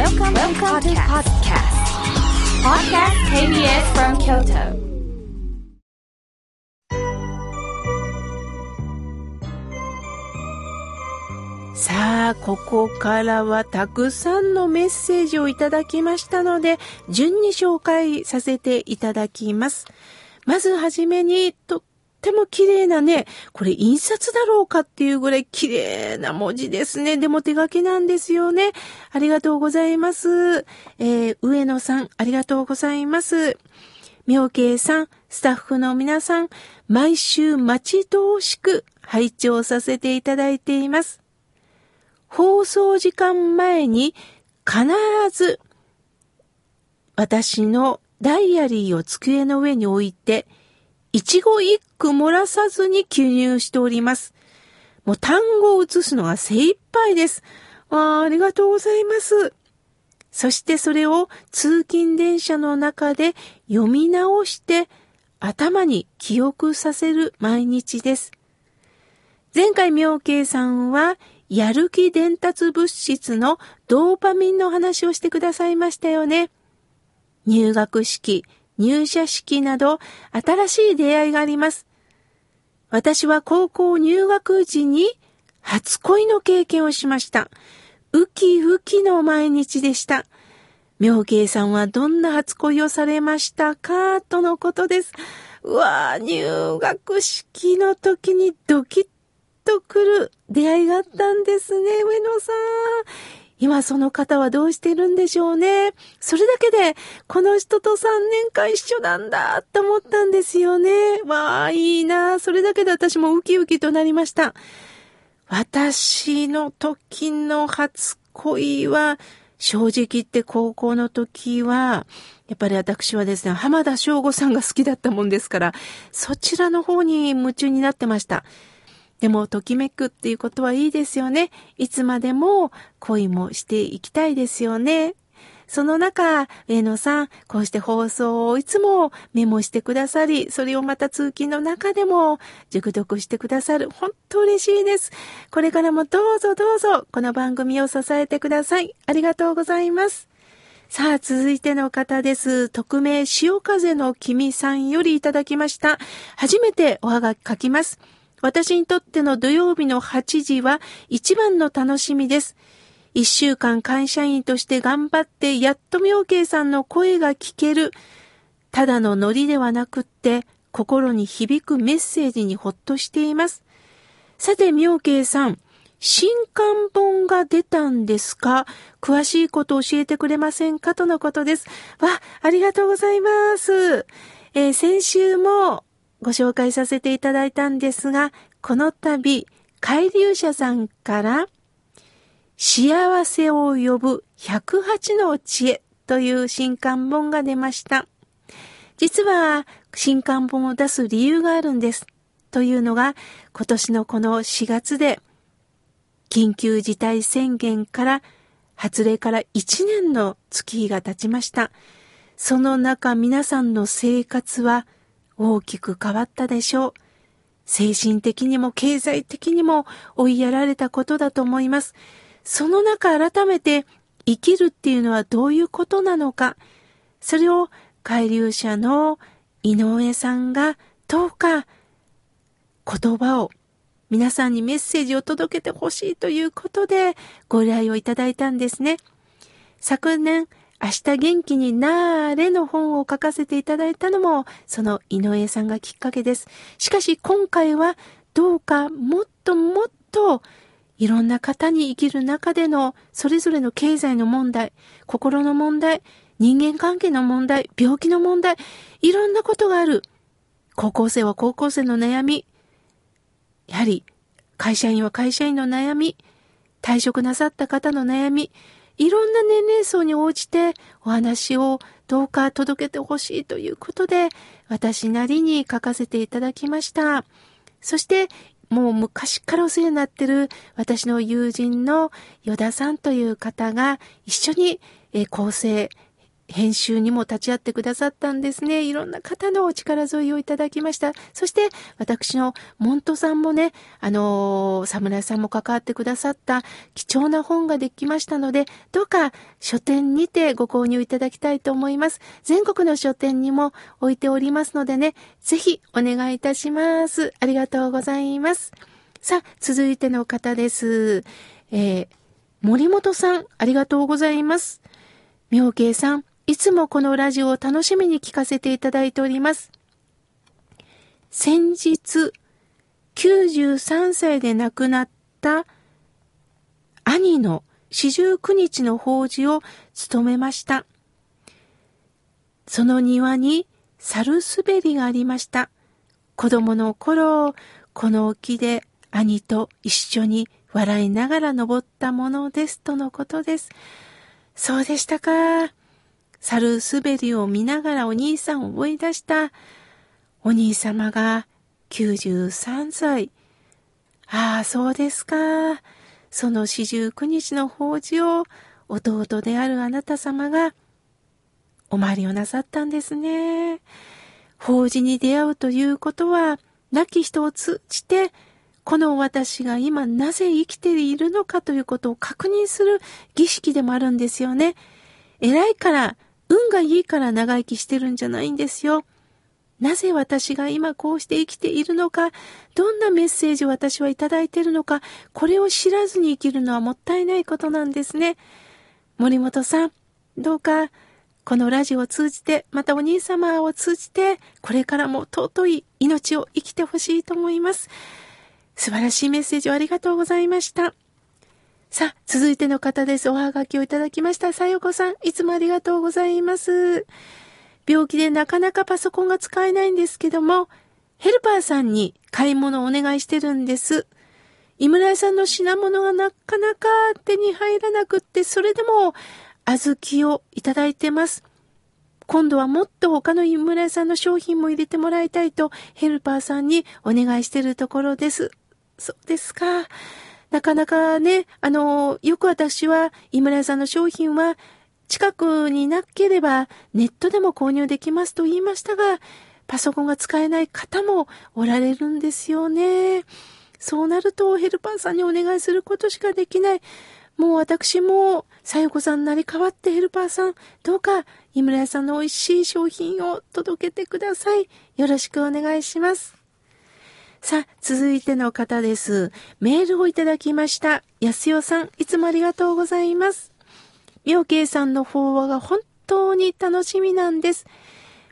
Welcome, Welcome to podcast. Podcast KBS from Kyoto. さあ、ここからはたくさんのメッセージをいただきましたので、順に紹介させていただきます。まずはじめに、とっても綺麗なね、これ印刷だろうかっていうぐらい綺麗な文字ですね。でも手書きなんですよね。ありがとうございます。えー、上野さん、ありがとうございます。妙慶さん、スタッフの皆さん、毎週待ち遠しく拝聴させていただいています。放送時間前に必ず私のダイアリーを机の上に置いて、一語一句漏らさずに記入しております。もう単語を写すのが精一杯です。あありがとうございます。そしてそれを通勤電車の中で読み直して頭に記憶させる毎日です。前回妙慶さんはやる気伝達物質のドーパミンの話をしてくださいましたよね。入学式、入社式など新しい出会いがあります。私は高校入学時に初恋の経験をしました。ウキウキの毎日でした。妙慶さんはどんな初恋をされましたか？とのことです。うわぁ、入学式の時にドキッとくる出会いがあったんですね、上野さん。今その方はどうしてるんでしょうね。それだけで、この人と3年間一緒なんだって思ったんですよね。わあ、いいな。それだけで私もウキウキとなりました。私の時の初恋は、正直言って高校の時は、やっぱり私はですね、浜田省吾さんが好きだったもんですから、そちらの方に夢中になってました。でも、ときめくっていうことはいいですよね。いつまでも恋もしていきたいですよね。その中、上野さん、こうして放送をいつもメモしてくださり、それをまた通勤の中でも熟読してくださる。本当嬉しいです。これからもどうぞどうぞ、この番組を支えてください。ありがとうございます。さあ、続いての方です。匿名、潮風の君さんよりいただきました。初めておはがき書きます。私にとっての土曜日の8時は一番の楽しみです。一週間会社員として頑張ってやっと妙慶さんの声が聞ける。ただのノリではなくって心に響くメッセージにほっとしています。さて妙慶さん、新刊本が出たんですか？詳しいこと教えてくれませんか？とのことです。わ、ありがとうございます。えー先週もご紹介させていただいたんですが、この度、海流者さんから、幸せを呼ぶ108の知恵という新刊本が出ました。実は、新刊本を出す理由があるんです。というのが、今年のこの4月で、緊急事態宣言から発令から1年の月日が経ちました。その中皆さんの生活は大きく変わったでしょう。精神的にも経済的にも追いやられたことだと思います。その中改めて生きるっていうのはどういうことなのか。それを海流者の井上さんがどうか言葉を皆さんにメッセージを届けてほしいということでご依頼をいただいたんですね。昨年、明日元気になーれの本を書かせていただいたのも、その井上さんがきっかけです。しかし今回はどうかもっともっといろんな方に生きる中でのそれぞれの経済の問題、心の問題、人間関係の問題、病気の問題、いろんなことがある。高校生は高校生の悩み、やはり会社員は会社員の悩み、退職なさった方の悩み、いろんな年齢層に応じてお話をどうか届けてほしいということで、私なりに書かせていただきました。そして、もう昔からお世話になってる私の友人の依田さんという方が一緒に構成編集にも立ち会ってくださったんですね。いろんな方のお力添えをいただきました。そして、私のモントさんもね、あのー、侍さんも関わってくださった貴重な本ができましたので、どうか書店にてご購入いただきたいと思います。全国の書店にも置いておりますのでね、ぜひお願いいたします。ありがとうございます。さあ、続いての方です。えー、森本さん、ありがとうございます。妙慶さん、いつもこのラジオを楽しみに聞かせていただいております。先日、93歳で亡くなった兄の四十九日の法事を務めました。その庭に猿滑りがありました。子供の頃、この沖で兄と一緒に笑いながら登ったものですとのことです。そうでしたか。猿滑りを見ながらお兄さんを思い出した。お兄様が93歳。ああ、そうですか。その四十九日の法事を弟であるあなた様がお参りをなさったんですね。法事に出会うということは、亡き人を通じて、この私が今なぜ生きているのかということを確認する儀式でもあるんですよね。偉いから、運がいいから長生きしてるんじゃないんですよ。なぜ私が今こうして生きているのか、どんなメッセージを私はいただいているのか、これを知らずに生きるのはもったいないことなんですね。森本さん、どうか、このラジオを通じて、またお兄様を通じて、これからも尊い命を生きてほしいと思います。素晴らしいメッセージをありがとうございました。さあ、続いての方です。おはがきをいただきました。さよこさん、いつもありがとうございます。病気でなかなかパソコンが使えないんですけども、ヘルパーさんに買い物をお願いしてるんです。井村屋さんの品物がなかなか手に入らなくって、それでも小豆をいただいてます。今度はもっと他の井村屋さんの商品も入れてもらいたいとヘルパーさんにお願いしてるところです。そうですか。なかなかね、あの、よく私は、井村屋さんの商品は、近くになければネットでも購入できますと言いましたが、パソコンが使えない方もおられるんですよね。そうなるとヘルパーさんにお願いすることしかできない。もう私も、さよこさんなり代わってヘルパーさん、どうか、井村屋さんの美味しい商品を届けてください。よろしくお願いします。さあ、続いての方です。メールをいただきました。安代さん、いつもありがとうございます。妙慶さんの法話が本当に楽しみなんです。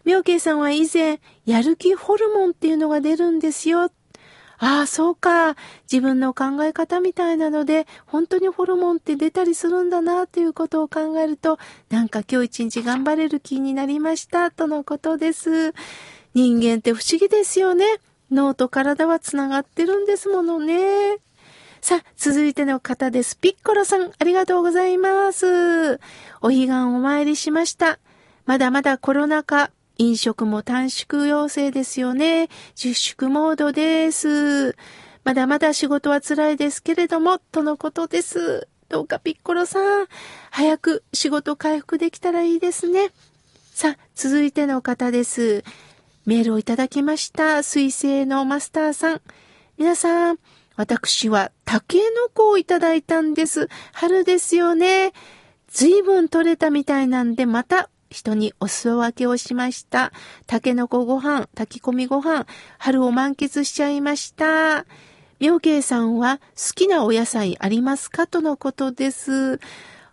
妙慶さんは以前、やる気ホルモンっていうのが出るんですよ。ああ、そうか。自分の考え方みたいなので、本当にホルモンって出たりするんだな、ということを考えると、なんか今日一日頑張れる気になりました、とのことです。人間って不思議ですよね。脳と体はつながってるんですものね。さあ、続いての方です。ピッコロさん、ありがとうございます。お彼岸お参りしました。まだまだコロナ禍、飲食も短縮要請ですよね。自粛モードです。まだまだ仕事は辛いですけれども、とのことです。どうかピッコロさん、早く仕事回復できたらいいですね。さあ、続いての方です。メールをいただきました。水星のマスターさん。皆さん、私はタケノコをいただいたんです。春ですよね。随分取れたみたいなんで、また人にお裾分けをしました。タケノコご飯、炊き込みご飯、春を満喫しちゃいました。妙慶さんは好きなお野菜ありますか？とのことです。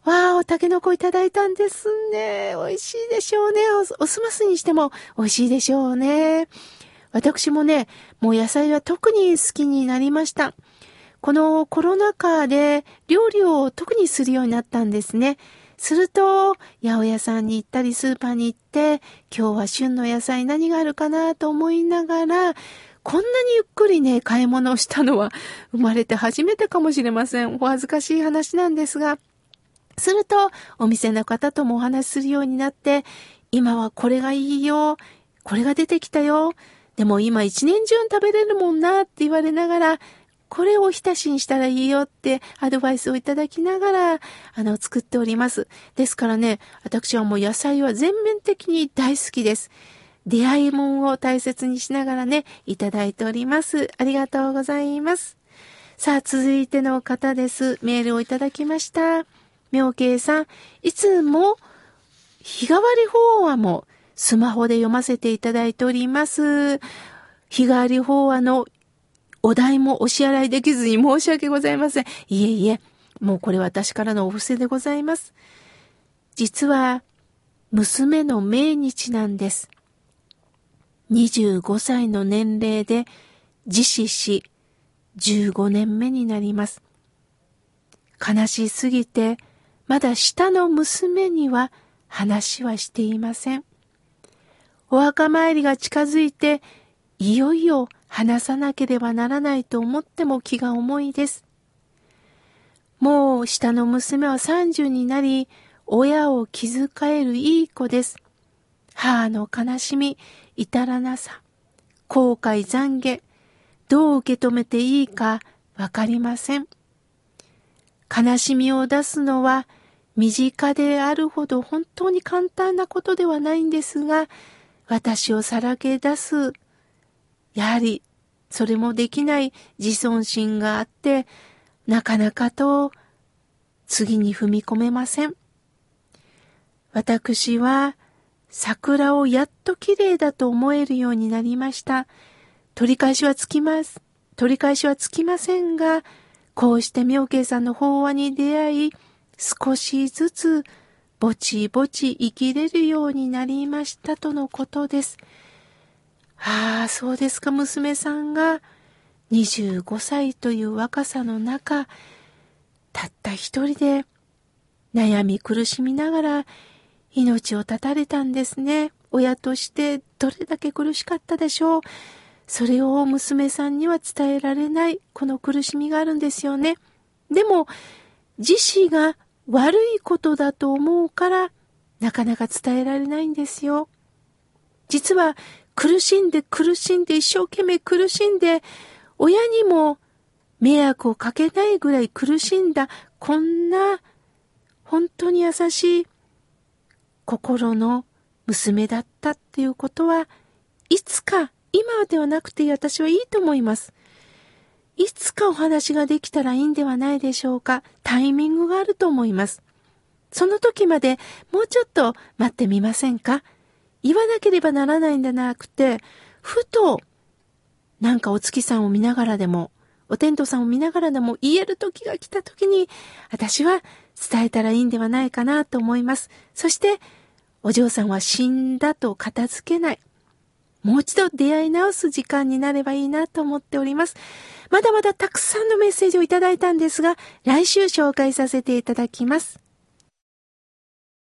わあ、おタケノコいただいたんですね。美味しいでしょうねお。おすますにしても美味しいでしょうね。私もね、もう野菜は特に好きになりました。このコロナ禍で料理を特にするようになったんですね。すると、八百屋さんに行ったりスーパーに行って、今日は旬の野菜何があるかなと思いながら、こんなにゆっくりね、買い物をしたのは生まれて初めてかもしれません。お恥ずかしい話なんですが、すると、お店の方ともお話しするようになって、今はこれがいいよ。これが出てきたよ。でも今一年中食べれるもんなって言われながら、これをお浸しにしたらいいよってアドバイスをいただきながら、あの、作っております。ですからね、私はもう野菜は全面的に大好きです。出会いもんを大切にしながらね、いただいております。ありがとうございます。さあ、続いての方です。メールをいただきました。妙慶さん、いつも日替わり法話もスマホで読ませていただいております。日替わり法話のお題もお支払いできずに申し訳ございません。いえいえ、もうこれ私からのお布施でございます。実は、娘の命日なんです。25歳の年齢で自死し、15年目になります。悲しすぎて、まだ下の娘には話はしていません。お墓参りが近づいて、いよいよ話さなければならないと思っても気が重いです。もう下の娘は30になり、親を気遣えるいい子です。母の悲しみ、至らなさ、後悔懺悔、どう受け止めていいかわかりません。悲しみを出すのは身近であるほど本当に簡単なことではないんですが、私をさらけ出すやはりそれもできない自尊心があって、なかなかと次に踏み込めません。私は桜をやっと綺麗だと思えるようになりました。取り返しはつきます。取り返しはつきませんが、こうして妙慶さんの法話に出会い、少しずつぼちぼち生きれるようになりましたとのことです。ああ、そうですか、娘さんが25歳という若さの中、たった一人で悩み苦しみながら命を絶たれたんですね。親としてどれだけ苦しかったでしょう。それを娘さんには伝えられない、この苦しみがあるんですよね。でも、自死が悪いことだと思うから、なかなか伝えられないんですよ。実は、苦しんで苦しんで一生懸命苦しんで、親にも迷惑をかけないぐらい苦しんだ、こんな本当に優しい心の娘だったっていうことは、いつか、今ではなくて私はいいと思います。いつかお話ができたらいいんではないでしょうか。タイミングがあると思います。その時までもうちょっと待ってみませんか？言わなければならないんじゃなくて、ふと、なんかお月さんを見ながらでも、お天道さんを見ながらでも言える時が来た時に、私は伝えたらいいんではないかなと思います。そして、お嬢さんは死んだと片付けない。もう一度出会い直す時間になればいいなと思っております。まだまだたくさんのメッセージをいただいたんですが、来週紹介させていただきます。